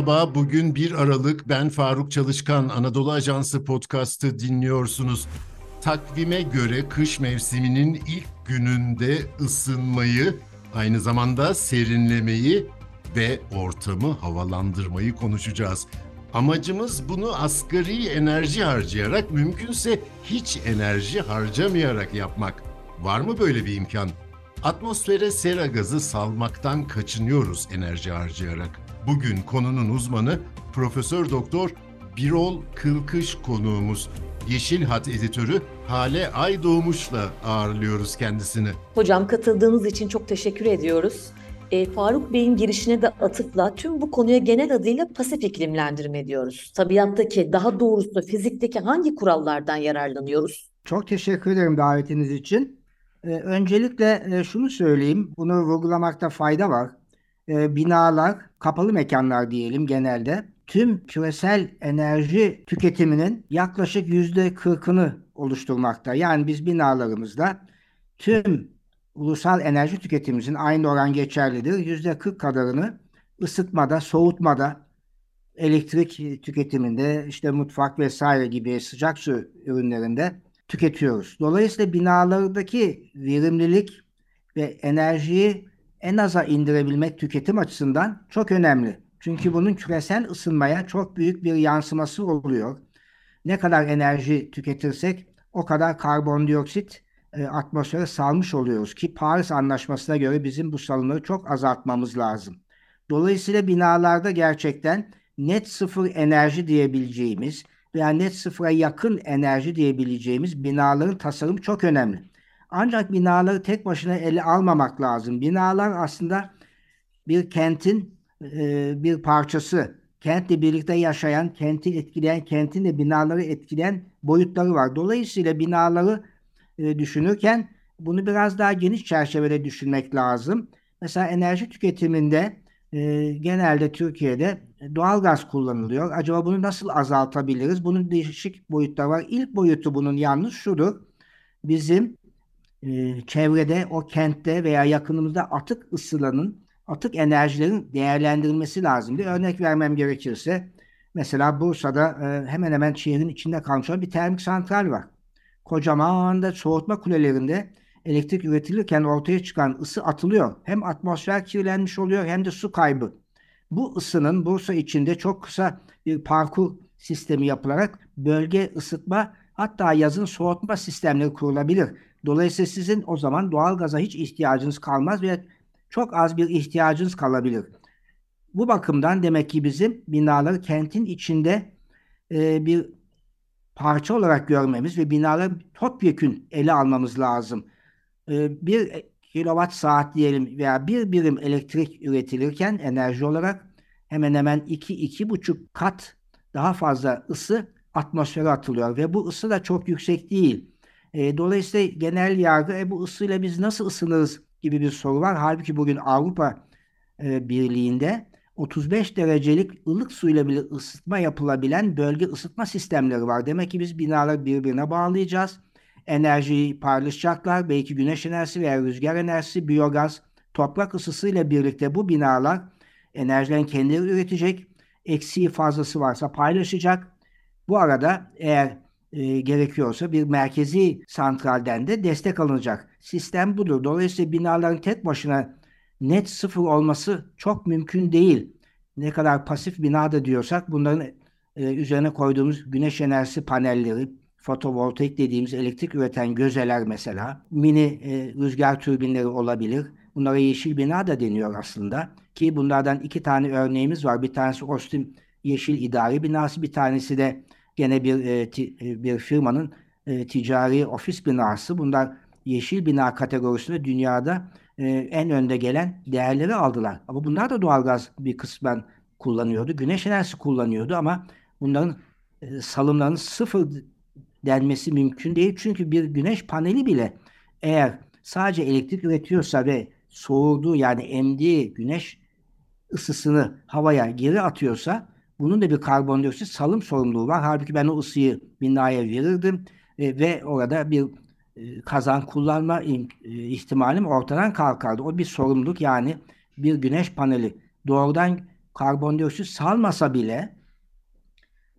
Merhaba, bugün 1 Aralık. Ben Faruk Çalışkan, Anadolu Ajansı podcast'ı dinliyorsunuz. Takvime göre kış mevsiminin ilk gününde ısınmayı, aynı zamanda serinlemeyi ve ortamı havalandırmayı konuşacağız. Amacımız bunu asgari enerji harcayarak, mümkünse hiç enerji harcamayarak yapmak. Var mı böyle bir imkan? Atmosfere sera gazı salmaktan kaçınıyoruz enerji harcayarak. Bugün konunun uzmanı Profesör Doktor Birol Kılkış konuğumuz. Yeşil Hat editörü Hale Aydoğmuş'la ağırlıyoruz kendisini. Hocam katıldığınız için çok teşekkür ediyoruz. E, Faruk Bey'in girişine de atıfla tüm bu konuya genel adıyla pasif iklimlendirme diyoruz. Tabiattaki, daha doğrusu fizikteki hangi kurallardan yararlanıyoruz? Çok teşekkür ederim davetiniz için. Ee, öncelikle e, şunu söyleyeyim, bunu vurgulamakta fayda var. Ee, binalar, kapalı mekanlar diyelim genelde, tüm küresel enerji tüketiminin yaklaşık yüzde kırkını oluşturmakta. Yani biz binalarımızda tüm ulusal enerji tüketimimizin aynı oran geçerlidir. Yüzde kırk kadarını ısıtmada, soğutmada, elektrik tüketiminde, işte mutfak vesaire gibi sıcak su ürünlerinde tüketiyoruz. Dolayısıyla binalardaki verimlilik ve enerjiyi en aza indirebilmek tüketim açısından çok önemli. Çünkü bunun küresel ısınmaya çok büyük bir yansıması oluyor. Ne kadar enerji tüketirsek o kadar karbondioksit e, atmosfere salmış oluyoruz ki Paris Anlaşması'na göre bizim bu salımları çok azaltmamız lazım. Dolayısıyla binalarda gerçekten net sıfır enerji diyebileceğimiz veya net sıfıra yakın enerji diyebileceğimiz binaların tasarımı çok önemli. Ancak binaları tek başına ele almamak lazım. Binalar aslında bir kentin e, bir parçası. Kentle birlikte yaşayan, kenti etkileyen, kentin de binaları etkileyen boyutları var. Dolayısıyla binaları e, düşünürken bunu biraz daha geniş çerçevede düşünmek lazım. Mesela enerji tüketiminde e, genelde Türkiye'de doğal gaz kullanılıyor. Acaba bunu nasıl azaltabiliriz? Bunun değişik boyutları var. İlk boyutu bunun yalnız şudur. Bizim e, çevrede, o kentte veya yakınımızda atık ısılanın, atık enerjilerin değerlendirilmesi lazım. Bir örnek vermem gerekirse, mesela Bursa'da e, hemen hemen şehrin içinde kalmış olan bir termik santral var. Kocaman da soğutma kulelerinde elektrik üretilirken ortaya çıkan ısı atılıyor. Hem atmosfer kirlenmiş oluyor hem de su kaybı. Bu ısının Bursa içinde çok kısa bir parkur sistemi yapılarak bölge ısıtma hatta yazın soğutma sistemleri kurulabilir. Dolayısıyla sizin o zaman doğal gaza hiç ihtiyacınız kalmaz ve çok az bir ihtiyacınız kalabilir. Bu bakımdan demek ki bizim binaları kentin içinde e, bir parça olarak görmemiz ve binaları topyekün ele almamız lazım. E, bir kilowatt saat diyelim veya bir birim elektrik üretilirken enerji olarak hemen hemen 2-2,5 kat daha fazla ısı atmosfere atılıyor ve bu ısı da çok yüksek değil. E, dolayısıyla genel yargı e, bu ısıyla biz nasıl ısınırız gibi bir soru var. Halbuki bugün Avrupa e, Birliği'nde 35 derecelik ılık suyla bile ısıtma yapılabilen bölge ısıtma sistemleri var. Demek ki biz binaları birbirine bağlayacağız. Enerjiyi paylaşacaklar. Belki güneş enerjisi veya rüzgar enerjisi, biyogaz, toprak ısısıyla birlikte bu binalar enerjilerini kendileri üretecek. Eksiği fazlası varsa paylaşacak. Bu arada eğer e, gerekiyorsa bir merkezi santralden de destek alınacak. Sistem budur. Dolayısıyla binaların tek başına net sıfır olması çok mümkün değil. Ne kadar pasif bina da diyorsak bunların e, üzerine koyduğumuz güneş enerjisi panelleri, fotovoltaik dediğimiz elektrik üreten gözeler mesela, mini e, rüzgar türbinleri olabilir. Bunlara yeşil bina da deniyor aslında. Ki bunlardan iki tane örneğimiz var. Bir tanesi Ostim Yeşil İdari Binası, bir tanesi de gene bir e, ti, e, bir firmanın e, ticari ofis binası. Bunlar yeşil bina kategorisinde dünyada e, en önde gelen değerleri aldılar. Ama bunlar da doğalgaz bir kısmen kullanıyordu. Güneş enerjisi kullanıyordu ama bunların e, salımlarının sıfır denmesi mümkün değil. Çünkü bir güneş paneli bile eğer sadece elektrik üretiyorsa ve soğurduğu yani emdiği güneş ısısını havaya geri atıyorsa bunun da bir karbondioksit salım sorumluluğu var. Halbuki ben o ısıyı binaya verirdim e, ve orada bir e, kazan kullanma e, ihtimalim ortadan kalkardı. O bir sorumluluk yani bir güneş paneli doğrudan karbondioksit salmasa bile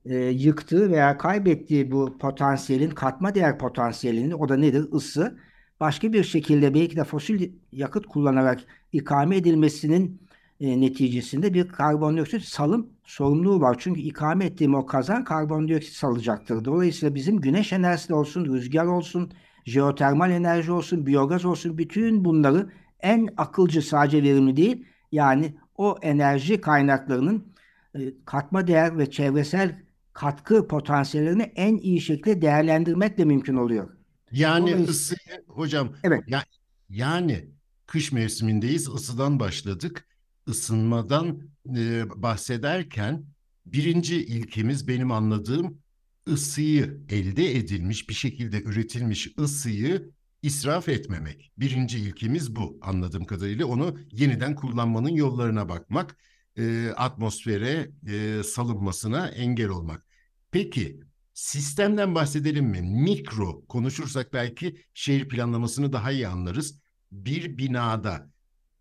e, yıktığı veya kaybettiği bu potansiyelin katma değer potansiyelinin o da nedir? Isı başka bir şekilde belki de fosil yakıt kullanarak ikame edilmesinin e, neticesinde bir karbondioksit salım sorumluluğu var. Çünkü ikame ettiğim o kazan karbondioksit salacaktır. Dolayısıyla bizim güneş enerjisi olsun, rüzgar olsun, jeotermal enerji olsun, biyogaz olsun bütün bunları en akılcı sadece verimli değil yani o enerji kaynaklarının e, katma değer ve çevresel katkı potansiyellerini en iyi şekilde değerlendirmek de mümkün oluyor. Yani ısıyı hocam Evet. ya, yani kış mevsimindeyiz ısıdan başladık. Isınmadan e, bahsederken birinci ilkemiz benim anladığım ısıyı elde edilmiş bir şekilde üretilmiş ısıyı israf etmemek. Birinci ilkemiz bu anladığım kadarıyla onu yeniden kullanmanın yollarına bakmak, e, atmosfere e, salınmasına engel olmak. Peki sistemden bahsedelim mi? Mikro konuşursak belki şehir planlamasını daha iyi anlarız. Bir binada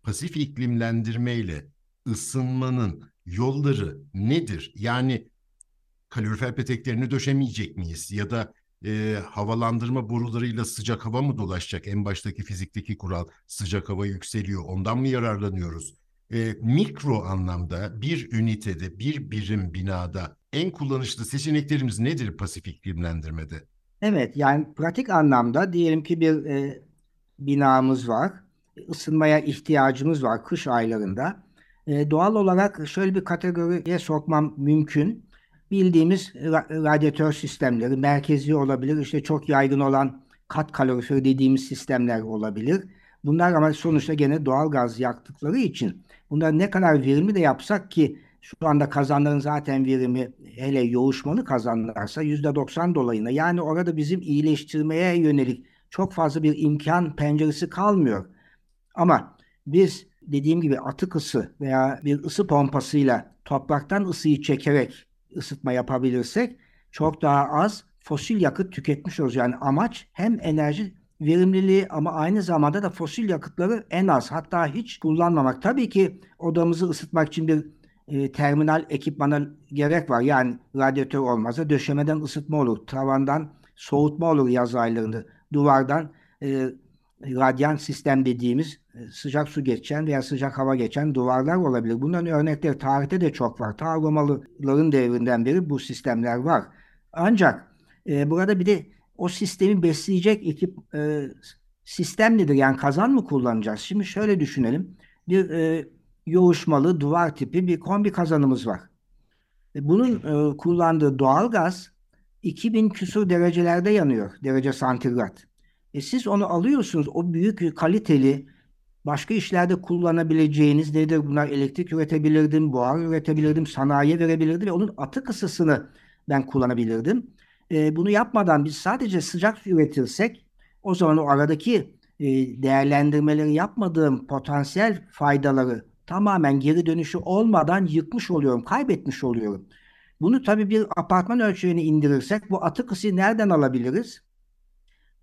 pasif iklimlendirmeyle ısınmanın yolları nedir? Yani kalorifer peteklerini döşemeyecek miyiz? Ya da e, havalandırma borularıyla sıcak hava mı dolaşacak? En baştaki fizikteki kural sıcak hava yükseliyor. Ondan mı yararlanıyoruz? E, mikro anlamda bir ünitede, bir birim binada en kullanışlı seçeneklerimiz nedir pasif iklimlendirmede? Evet yani pratik anlamda diyelim ki bir e, binamız var. Isınmaya ihtiyacımız var kış aylarında. E, doğal olarak şöyle bir kategoriye sokmam mümkün. Bildiğimiz ra- radyatör sistemleri, merkezi olabilir, işte çok yaygın olan kat kalorifer dediğimiz sistemler olabilir. Bunlar ama sonuçta gene doğal gaz yaktıkları için bunlar ne kadar verimli de yapsak ki şu anda kazanların zaten verimi hele yoğuşmalı kazanlarsa %90 dolayında. Yani orada bizim iyileştirmeye yönelik çok fazla bir imkan penceresi kalmıyor. Ama biz dediğim gibi atık ısı veya bir ısı pompasıyla topraktan ısıyı çekerek ısıtma yapabilirsek çok daha az fosil yakıt tüketmiş oluruz. Yani amaç hem enerji verimliliği ama aynı zamanda da fosil yakıtları en az hatta hiç kullanmamak. Tabii ki odamızı ısıtmak için bir e, terminal ekipmana gerek var. Yani radyatör olmazsa döşemeden ısıtma olur. Tavandan soğutma olur yaz aylarında. Duvardan e, radyan sistem dediğimiz e, sıcak su geçen veya sıcak hava geçen duvarlar olabilir. Bunların örnekleri tarihte de çok var. Ta Romalıların devrinden beri bu sistemler var. Ancak e, burada bir de o sistemi besleyecek ekip e, sistem nedir? Yani kazan mı kullanacağız? Şimdi şöyle düşünelim. Bir e, yoğuşmalı duvar tipi bir kombi kazanımız var. E, Bunun e, kullandığı doğalgaz 2000 küsur derecelerde yanıyor. Derece santigrat. E siz onu alıyorsunuz. O büyük kaliteli başka işlerde kullanabileceğiniz nedir? Bunlar elektrik üretebilirdim, buhar üretebilirdim, sanayiye verebilirdim ve onun atık ısısını ben kullanabilirdim. E, bunu yapmadan biz sadece sıcak su üretirsek o zaman o aradaki e, değerlendirmeleri yapmadığım potansiyel faydaları tamamen geri dönüşü olmadan yıkmış oluyorum, kaybetmiş oluyorum. Bunu tabii bir apartman ölçeğine indirirsek bu atık ısıyı nereden alabiliriz?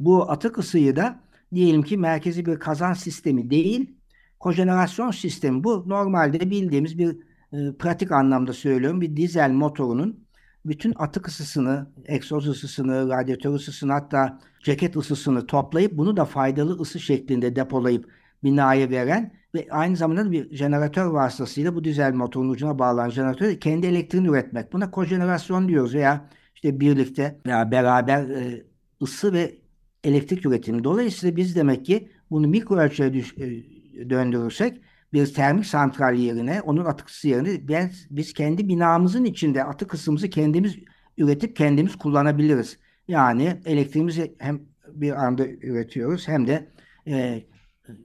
Bu atık ısıyı da diyelim ki merkezi bir kazan sistemi değil, kojenerasyon sistemi. Bu normalde bildiğimiz bir e, pratik anlamda söylüyorum bir dizel motorunun bütün atık ısısını, egzoz ısısını, radyatör ısısını hatta ceket ısısını toplayıp bunu da faydalı ısı şeklinde depolayıp binaya veren ve aynı zamanda bir jeneratör vasıtasıyla bu dizel motorun ucuna bağlanan jeneratör kendi elektriğini üretmek. Buna kojenerasyon diyoruz veya işte birlikte veya beraber e, ısı ve elektrik üretimi. Dolayısıyla biz demek ki bunu mikro ölçüye düş, e, döndürürsek bir termik santral yerine onun atık ısı yerine ben, biz kendi binamızın içinde atık ısımızı kendimiz üretip kendimiz kullanabiliriz. Yani elektriğimizi hem bir anda üretiyoruz hem de e,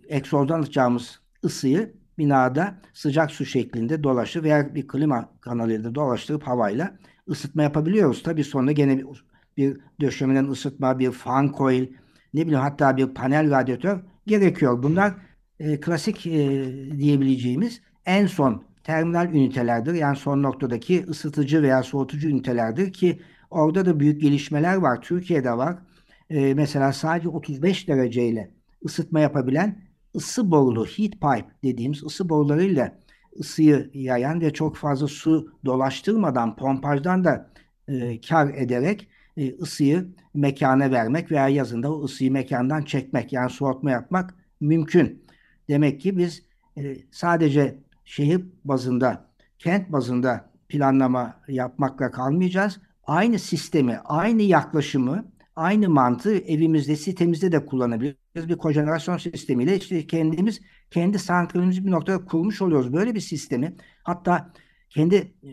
egzozdan alacağımız ısıyı binada sıcak su şeklinde dolaşır veya bir klima kanalıyla dolaştırıp havayla ısıtma yapabiliyoruz. Tabii sonra gene bir, döşemeden ısıtma, bir fan coil, ne bileyim hatta bir panel radyatör gerekiyor. Bunlar e, klasik e, diyebileceğimiz en son terminal ünitelerdir. Yani son noktadaki ısıtıcı veya soğutucu ünitelerdir ki orada da büyük gelişmeler var. Türkiye'de var. E, mesela sadece 35 dereceyle ısıtma yapabilen ısı borulu heat pipe dediğimiz ısı borularıyla ısıyı yayan ve çok fazla su dolaştırmadan pompajdan da e, kar ederek e, ısıyı mekana vermek veya yazında o ısıyı mekandan çekmek yani soğutma yapmak mümkün. Demek ki biz e, sadece şehir bazında, kent bazında planlama yapmakla kalmayacağız. Aynı sistemi, aynı yaklaşımı, aynı mantığı evimizde, sitemizde de kullanabiliriz. Bir kojenerasyon sistemiyle işte kendimiz, kendi santralimizi bir noktada kurmuş oluyoruz. Böyle bir sistemi hatta kendi e,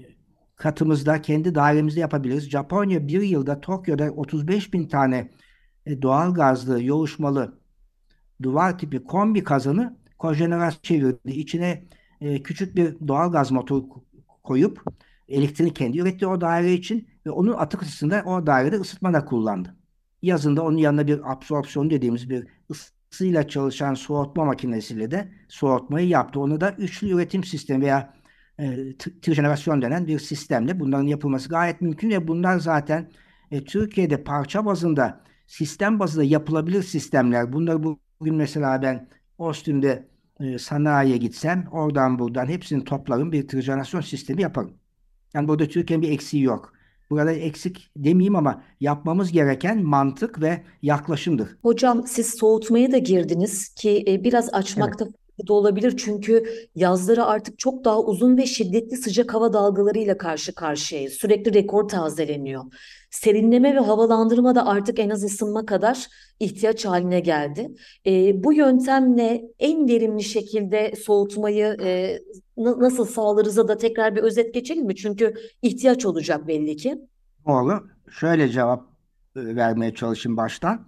katımızda, kendi dairemizde yapabiliriz. Japonya bir yılda Tokyo'da 35 bin tane e, doğal gazlı, yoğuşmalı duvar tipi kombi kazanı kojenerasyon çevirdi. İçine e, küçük bir doğal gaz motoru koyup elektriğini kendi üretti o daire için ve onun atık ısısında o dairede ısıtma da kullandı. Yazında onun yanına bir absorpsiyon dediğimiz bir ısıyla çalışan soğutma makinesiyle de soğutmayı yaptı. Onu da üçlü üretim sistemi veya e, trijenerasyon denen bir sistemle bunların yapılması gayet mümkün ve bunlar zaten e, Türkiye'de parça bazında sistem bazında yapılabilir sistemler. Bunları bugün mesela ben Austin'de e, sanayiye gitsem oradan buradan hepsini toplarım bir trijenerasyon sistemi yaparım. Yani burada Türkiye'nin bir eksiği yok. Burada eksik demeyeyim ama yapmamız gereken mantık ve yaklaşımdır. Hocam siz soğutmaya da girdiniz ki e, biraz açmakta da olabilir çünkü yazları artık çok daha uzun ve şiddetli sıcak hava dalgalarıyla karşı karşıyayız. Sürekli rekor tazeleniyor. Serinleme ve havalandırma da artık en az ısınma kadar ihtiyaç haline geldi. E, bu yöntemle en verimli şekilde soğutmayı e, nasıl sağlarız'a da tekrar bir özet geçelim mi? Çünkü ihtiyaç olacak belli ki. Doğru. Şöyle cevap e, vermeye çalışayım baştan.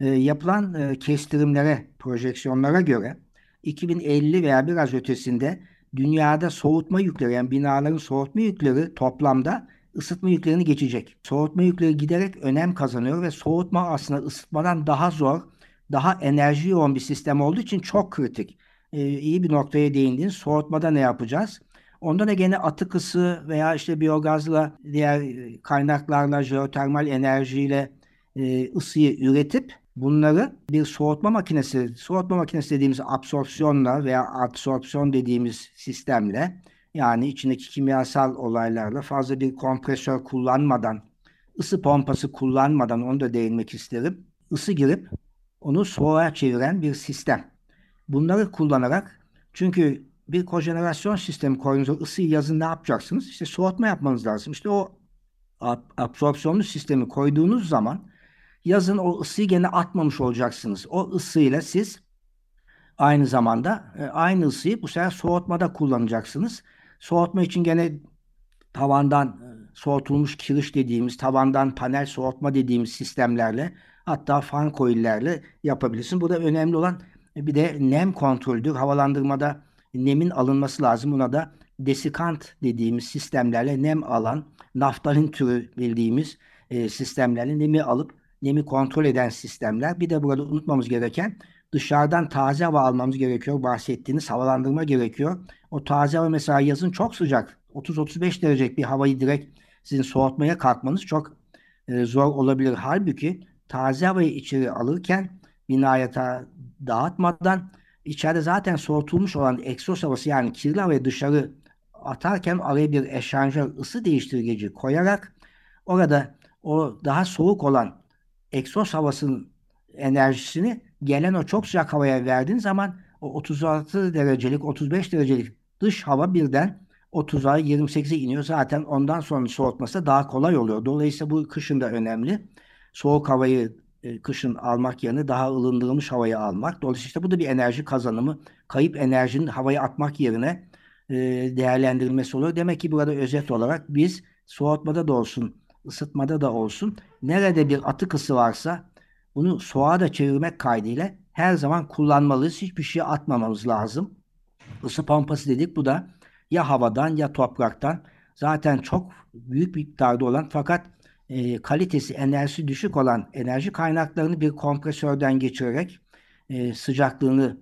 E, yapılan e, kestirimlere, projeksiyonlara göre 2050 veya biraz ötesinde dünyada soğutma yükleri yani binaların soğutma yükleri toplamda ısıtma yüklerini geçecek. Soğutma yükleri giderek önem kazanıyor ve soğutma aslında ısıtmadan daha zor, daha enerji yoğun bir sistem olduğu için çok kritik. Ee, iyi bir noktaya değindin. Soğutmada ne yapacağız? Onda da gene atık ısı veya işte biyogazla, diğer kaynaklarla, jeotermal enerjiyle e, ısıyı üretip bunları bir soğutma makinesi, soğutma makinesi dediğimiz absorpsiyonla veya adsorpsiyon dediğimiz sistemle yani içindeki kimyasal olaylarla fazla bir kompresör kullanmadan, ısı pompası kullanmadan onu da değinmek isterim. Isı girip onu soğuğa çeviren bir sistem. Bunları kullanarak çünkü bir kojenerasyon sistemi koyduğunuzda ısıyı yazın ne yapacaksınız? İşte soğutma yapmanız lazım. İşte o absorpsiyonlu sistemi koyduğunuz zaman yazın o ısıyı gene atmamış olacaksınız. O ısıyla siz aynı zamanda e, aynı ısıyı bu sefer soğutmada kullanacaksınız. Soğutma için gene tavandan e, soğutulmuş kiriş dediğimiz, tavandan panel soğutma dediğimiz sistemlerle hatta fan coil'lerle yapabilirsin. Burada önemli olan e, bir de nem kontroldür. Havalandırmada nemin alınması lazım. Buna da desikant dediğimiz sistemlerle nem alan, naftalin türü bildiğimiz sistemlerle nemi alıp nemi kontrol eden sistemler. Bir de burada unutmamız gereken dışarıdan taze hava almamız gerekiyor. Bahsettiğiniz havalandırma gerekiyor. O taze hava mesela yazın çok sıcak. 30-35 derecelik bir havayı direkt sizin soğutmaya kalkmanız çok e, zor olabilir. Halbuki taze havayı içeri alırken binaya dağıtmadan içeride zaten soğutulmuş olan egzoz havası yani kirli havayı dışarı atarken araya bir eşanjör ısı değiştirici koyarak orada o daha soğuk olan egzoz havasının enerjisini gelen o çok sıcak havaya verdiğin zaman o 36 derecelik 35 derecelik dış hava birden 30'a 28'e iniyor. Zaten ondan sonra soğutması daha kolay oluyor. Dolayısıyla bu kışın da önemli. Soğuk havayı e, kışın almak yerine daha ılındırılmış havayı almak. Dolayısıyla işte bu da bir enerji kazanımı. Kayıp enerjinin havaya atmak yerine e, değerlendirilmesi oluyor. Demek ki burada özet olarak biz soğutmada da olsun, ısıtmada da olsun nerede bir atık ısı varsa bunu soğuğa da çevirmek kaydıyla her zaman kullanmalıyız. Hiçbir şey atmamamız lazım. Isı pompası dedik. Bu da ya havadan ya topraktan zaten çok büyük miktarda olan fakat e, kalitesi, enerjisi düşük olan enerji kaynaklarını bir kompresörden geçirerek e, sıcaklığını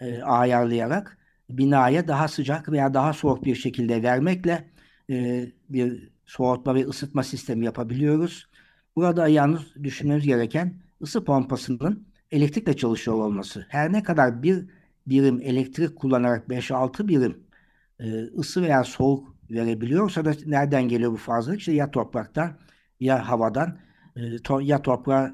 e, ayarlayarak binaya daha sıcak veya daha soğuk bir şekilde vermekle e, bir soğutma ve ısıtma sistemi yapabiliyoruz. Burada yalnız düşünmemiz gereken ısı pompasının elektrikle çalışıyor olması. Her ne kadar bir birim elektrik kullanarak 5-6 birim e, ısı veya soğuk verebiliyorsa da nereden geliyor bu fazlalık? İşte ya topraktan ya havadan e, ya toprağa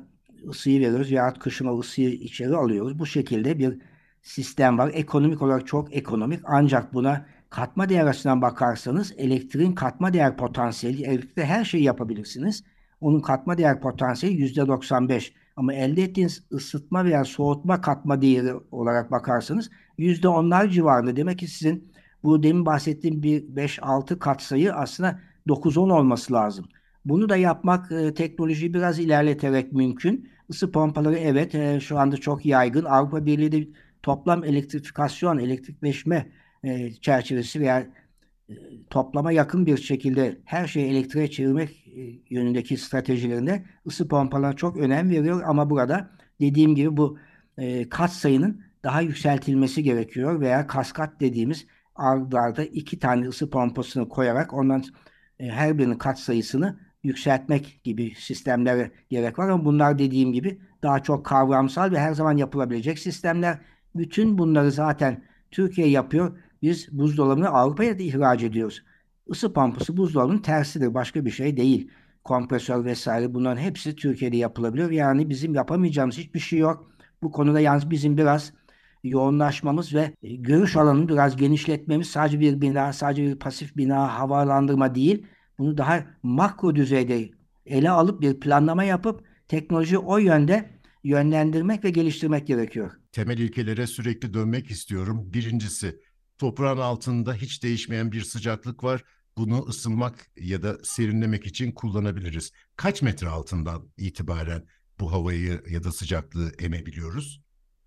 ısıyı veriyoruz ya kışın o ısıyı içeri alıyoruz. Bu şekilde bir sistem var. Ekonomik olarak çok ekonomik ancak buna katma değer açısından bakarsanız elektriğin katma değer potansiyeli, elektrikte her şeyi yapabilirsiniz. Onun katma değer potansiyeli %95. Ama elde ettiğiniz ısıtma veya soğutma katma değeri olarak bakarsanız %10'lar civarında. Demek ki sizin bu demin bahsettiğim bir 5-6 katsayı aslında 9-10 olması lazım. Bunu da yapmak e, teknolojiyi biraz ilerleterek mümkün. Isı pompaları evet e, şu anda çok yaygın. Avrupa Birliği de toplam elektrifikasyon, elektrikleşme e, çerçevesi veya e, toplama yakın bir şekilde her şeyi elektriğe çevirmek e, yönündeki stratejilerinde ısı pompalarına çok önem veriyor. Ama burada dediğim gibi bu e, kat sayının daha yükseltilmesi gerekiyor veya kaskat dediğimiz ardarda iki tane ısı pompasını koyarak ondan e, her birinin kat sayısını yükseltmek gibi sistemlere gerek var ama bunlar dediğim gibi daha çok kavramsal ve her zaman yapılabilecek sistemler. Bütün bunları zaten Türkiye yapıyor. Biz buzdolabını Avrupa'ya da ihraç ediyoruz. Isı pompası buzdolabının tersidir. Başka bir şey değil. Kompresör vesaire bunların hepsi Türkiye'de yapılabiliyor. Yani bizim yapamayacağımız hiçbir şey yok. Bu konuda yalnız bizim biraz yoğunlaşmamız ve görüş alanını biraz genişletmemiz sadece bir bina, sadece bir pasif bina, havalandırma değil. Bunu daha makro düzeyde ele alıp bir planlama yapıp teknoloji o yönde yönlendirmek ve geliştirmek gerekiyor. Temel ilkelere sürekli dönmek istiyorum. Birincisi, toprağın altında hiç değişmeyen bir sıcaklık var. Bunu ısınmak ya da serinlemek için kullanabiliriz. Kaç metre altından itibaren bu havayı ya da sıcaklığı emebiliyoruz?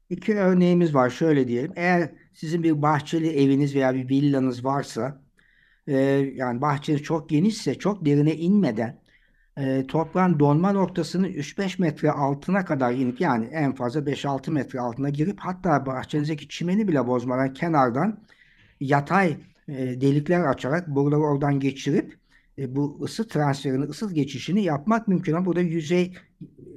İki örneğimiz var. Şöyle diyelim. Eğer sizin bir bahçeli eviniz veya bir villanız varsa, e, yani bahçeniz çok genişse, çok derine inmeden e, toprağın donma noktasının 3-5 metre altına kadar inip yani en fazla 5-6 metre altına girip hatta bahçenizdeki çimeni bile bozmadan kenardan yatay e, delikler açarak boruları oradan geçirip e, bu ısı transferini, ısı geçişini yapmak mümkün ama burada yüzey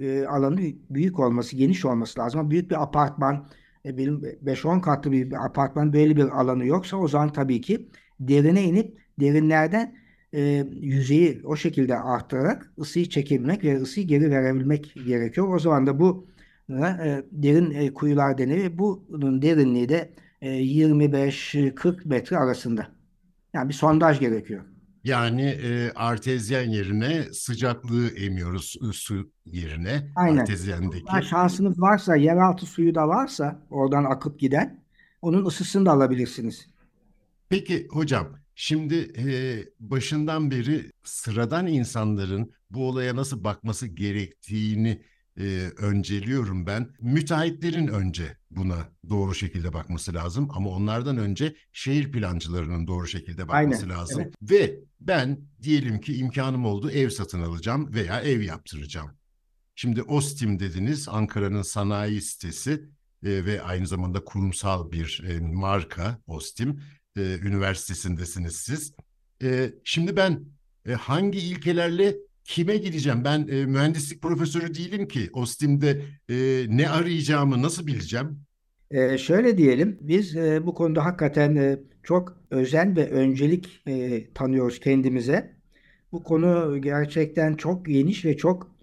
e, alanı büyük olması, geniş olması lazım. Ama büyük bir apartman, e, benim 5-10 katlı bir apartman böyle bir alanı yoksa o zaman tabii ki derine inip derinlerden e, yüzeyi o şekilde arttırarak ısıyı çekebilmek ve ısıyı geri verebilmek gerekiyor. O zaman da bu e, derin e, kuyular deniyor. Bunun derinliği de 25-40 metre arasında. Yani bir sondaj gerekiyor. Yani e, artezyen yerine sıcaklığı emiyoruz su yerine. Aynen. Artezyendeki. Ha, şansınız varsa, yeraltı suyu da varsa oradan akıp giden onun ısısını da alabilirsiniz. Peki hocam, şimdi e, başından beri sıradan insanların bu olaya nasıl bakması gerektiğini e, önceliyorum ben. Müteahhitlerin önce buna doğru şekilde bakması lazım ama onlardan önce şehir plancılarının doğru şekilde bakması Aynen, lazım. evet. Ve ben diyelim ki imkanım oldu ev satın alacağım veya ev yaptıracağım. Şimdi Ostim dediniz Ankara'nın sanayi sitesi e, ve aynı zamanda kurumsal bir e, marka Ostim. E, üniversitesindesiniz siz. E, şimdi ben e, hangi ilkelerle kime gideceğim? Ben e, mühendislik profesörü değilim ki. Ostim'de e, ne arayacağımı nasıl bileceğim? Ee, şöyle diyelim, biz e, bu konuda hakikaten e, çok özen ve öncelik e, tanıyoruz kendimize. Bu konu gerçekten çok geniş ve çok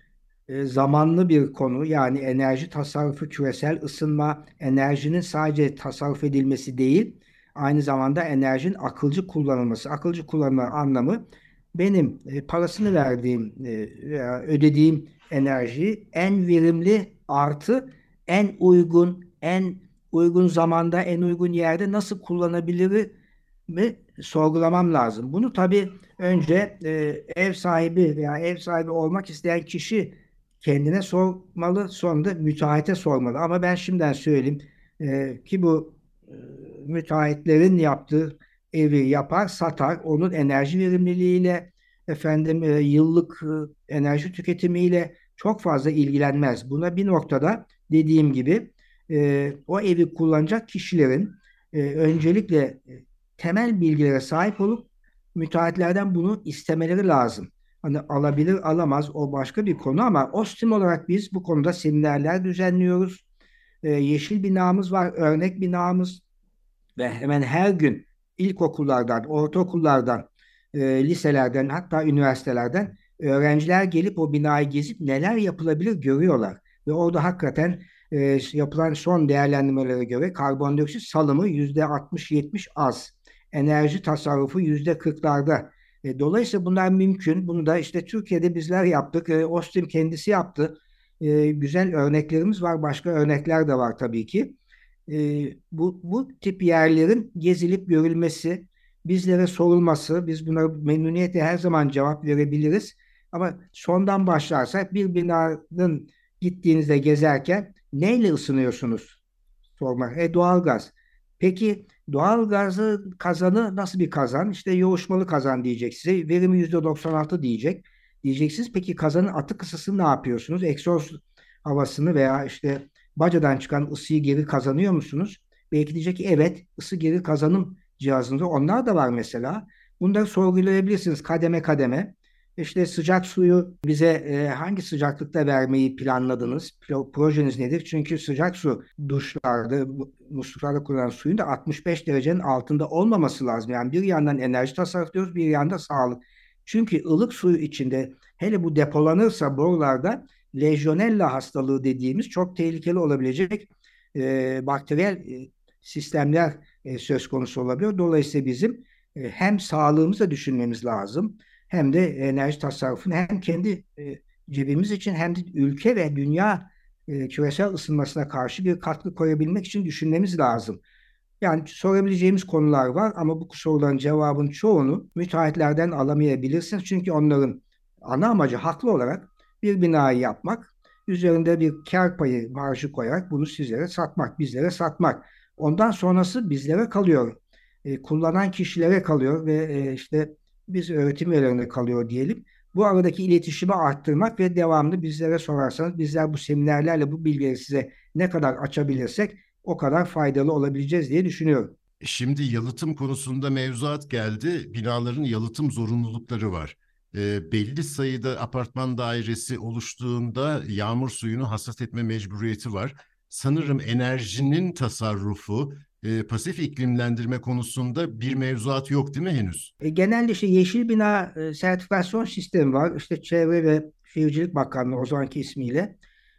e, zamanlı bir konu. Yani enerji tasarrufu, küresel ısınma, enerjinin sadece tasarruf edilmesi değil, aynı zamanda enerjinin akılcı kullanılması. Akılcı kullanma anlamı benim e, parasını verdiğim e, veya ödediğim enerjiyi en verimli artı en uygun, en uygun zamanda, en uygun yerde nasıl kullanabilirimi sorgulamam lazım. Bunu tabii önce e, ev sahibi veya ev sahibi olmak isteyen kişi kendine sormalı, sonra da müteahhite sormalı. Ama ben şimdiden söyleyeyim ki bu e, müteahhitlerin yaptığı evi yapar, satar. Onun enerji verimliliğiyle, efendim e, yıllık e, enerji tüketimiyle çok fazla ilgilenmez. Buna bir noktada dediğim gibi e, o evi kullanacak kişilerin e, öncelikle e, temel bilgilere sahip olup müteahhitlerden bunu istemeleri lazım. Hani alabilir alamaz o başka bir konu ama OSTİM olarak biz bu konuda seminerler düzenliyoruz. E, yeşil binamız var, örnek binamız ve hemen her gün ilkokullardan, ortaokullardan, e, liselerden hatta üniversitelerden öğrenciler gelip o binayı gezip neler yapılabilir görüyorlar. Ve orada hakikaten e, yapılan son değerlendirmelere göre karbondioksit salımı %60-70 az. Enerji tasarrufu %40'larda. E, dolayısıyla bunlar mümkün. Bunu da işte Türkiye'de bizler yaptık. E, Ostim kendisi yaptı. E, güzel örneklerimiz var. Başka örnekler de var tabii ki. E, bu, bu tip yerlerin gezilip görülmesi, bizlere sorulması, biz buna memnuniyetle her zaman cevap verebiliriz. Ama sondan başlarsak bir binanın gittiğinizde gezerken neyle ısınıyorsunuz? Sormak. E doğalgaz. Peki doğal gazı kazanı nasıl bir kazan? İşte yoğuşmalı kazan diyecek size. Verimi %96 diyecek. Diyeceksiniz peki kazanın atık ısısı ne yapıyorsunuz? Egzoz havasını veya işte bacadan çıkan ısıyı geri kazanıyor musunuz? Belki diyecek ki evet ısı geri kazanım cihazında onlar da var mesela. Bunları sorgulayabilirsiniz kademe kademe. İşte sıcak suyu bize e, hangi sıcaklıkta vermeyi planladınız? Pro, projeniz nedir? Çünkü sıcak su duşlarda, musluklarda kullanılan suyun da 65 derecenin altında olmaması lazım. Yani bir yandan enerji tasarrufu bir yandan sağlık. Çünkü ılık suyu içinde hele bu depolanırsa borularda lejyonella hastalığı dediğimiz çok tehlikeli olabilecek e, bakteriyel e, sistemler e, söz konusu olabiliyor. Dolayısıyla bizim e, hem sağlığımızı düşünmemiz lazım hem de enerji tasarrufunu hem kendi e, cebimiz için hem de ülke ve dünya e, küresel ısınmasına karşı bir katkı koyabilmek için düşünmemiz lazım. Yani sorabileceğimiz konular var ama bu soruların cevabın çoğunu müteahhitlerden alamayabilirsiniz. Çünkü onların ana amacı haklı olarak bir binayı yapmak, üzerinde bir kar payı marjı koyarak bunu sizlere satmak, bizlere satmak. Ondan sonrası bizlere kalıyor. E, kullanan kişilere kalıyor ve e, işte biz öğretim üyelerine kalıyor diyelim. Bu aradaki iletişimi arttırmak ve devamlı bizlere sorarsanız bizler bu seminerlerle bu bilgileri size ne kadar açabilirsek o kadar faydalı olabileceğiz diye düşünüyorum. Şimdi yalıtım konusunda mevzuat geldi. Binaların yalıtım zorunlulukları var. E, belli sayıda apartman dairesi oluştuğunda yağmur suyunu hasat etme mecburiyeti var. Sanırım enerjinin tasarrufu e, pasif iklimlendirme konusunda bir mevzuat yok değil mi henüz? E, genelde işte yeşil bina e, sertifikasyon sistemi var. İşte Çevre ve Şehircilik Bakanlığı o zamanki ismiyle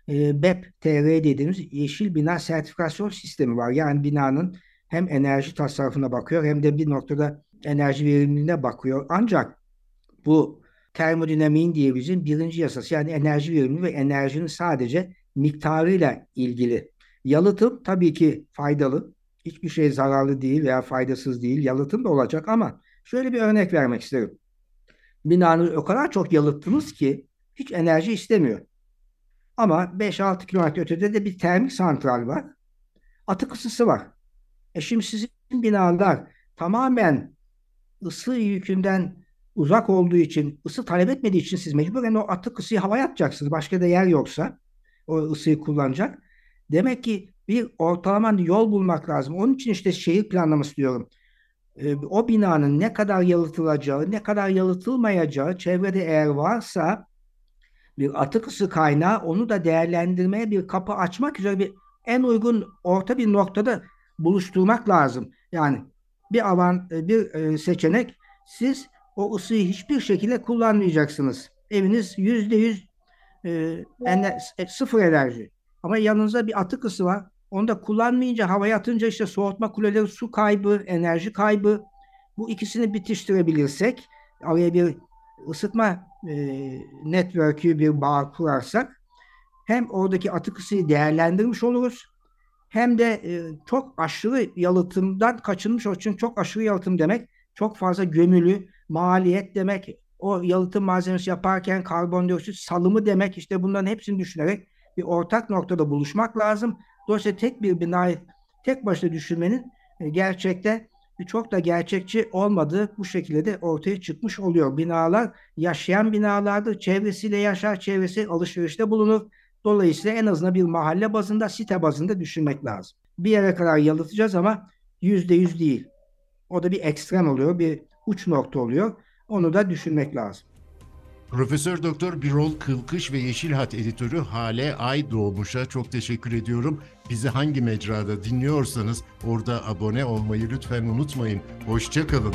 e, BEP TR dediğimiz yeşil bina sertifikasyon sistemi var. Yani binanın hem enerji tasarrufuna bakıyor hem de bir noktada enerji verimliliğine bakıyor. Ancak bu termodinamiğin diye bizim birinci yasası yani enerji verimliliği ve enerjinin sadece miktarıyla ilgili. Yalıtım tabii ki faydalı hiçbir şey zararlı değil veya faydasız değil. Yalıtım da olacak ama şöyle bir örnek vermek isterim. Binanızı o kadar çok yalıttınız ki hiç enerji istemiyor. Ama 5-6 kilometre ötede de bir termik santral var. Atık ısısı var. E şimdi sizin binalar tamamen ısı yükünden uzak olduğu için, ısı talep etmediği için siz mecburen o atık ısıyı havaya atacaksınız. Başka da yer yoksa o ısıyı kullanacak. Demek ki bir ortalama yol bulmak lazım. Onun için işte şehir planlaması diyorum. E, o binanın ne kadar yalıtılacağı, ne kadar yalıtılmayacağı çevrede eğer varsa bir atık ısı kaynağı onu da değerlendirmeye bir kapı açmak üzere bir en uygun orta bir noktada buluşturmak lazım. Yani bir alan e, bir e, seçenek siz o ısıyı hiçbir şekilde kullanmayacaksınız. Eviniz yüzde yüz e, sıfır enerji. Ama yanınızda bir atık ısı var. Onu da kullanmayınca havaya atınca işte soğutma kuleleri su kaybı, enerji kaybı. Bu ikisini bitiştirebilirsek araya bir ısıtma e, network'ü bir bağ kurarsak hem oradaki atık ısıyı değerlendirmiş oluruz hem de e, çok aşırı yalıtımdan kaçınmış olur. Çünkü çok aşırı yalıtım demek çok fazla gömülü, maliyet demek, o yalıtım malzemesi yaparken karbondioksit salımı demek işte bunların hepsini düşünerek bir ortak noktada buluşmak lazım. Dolayısıyla tek bir binayı tek başına düşünmenin e, gerçekte çok da gerçekçi olmadığı bu şekilde de ortaya çıkmış oluyor. Binalar yaşayan binalardır. Çevresiyle yaşar, çevresi alışverişte bulunur. Dolayısıyla en azından bir mahalle bazında, site bazında düşünmek lazım. Bir yere kadar yalıtacağız ama yüzde yüz değil. O da bir ekstrem oluyor, bir uç nokta oluyor. Onu da düşünmek lazım. Profesör Doktor Birol Kılkış ve Yeşil Hat editörü Hale Aydoğmuş'a çok teşekkür ediyorum. Bizi hangi mecrada dinliyorsanız orada abone olmayı lütfen unutmayın. Hoşça kalın.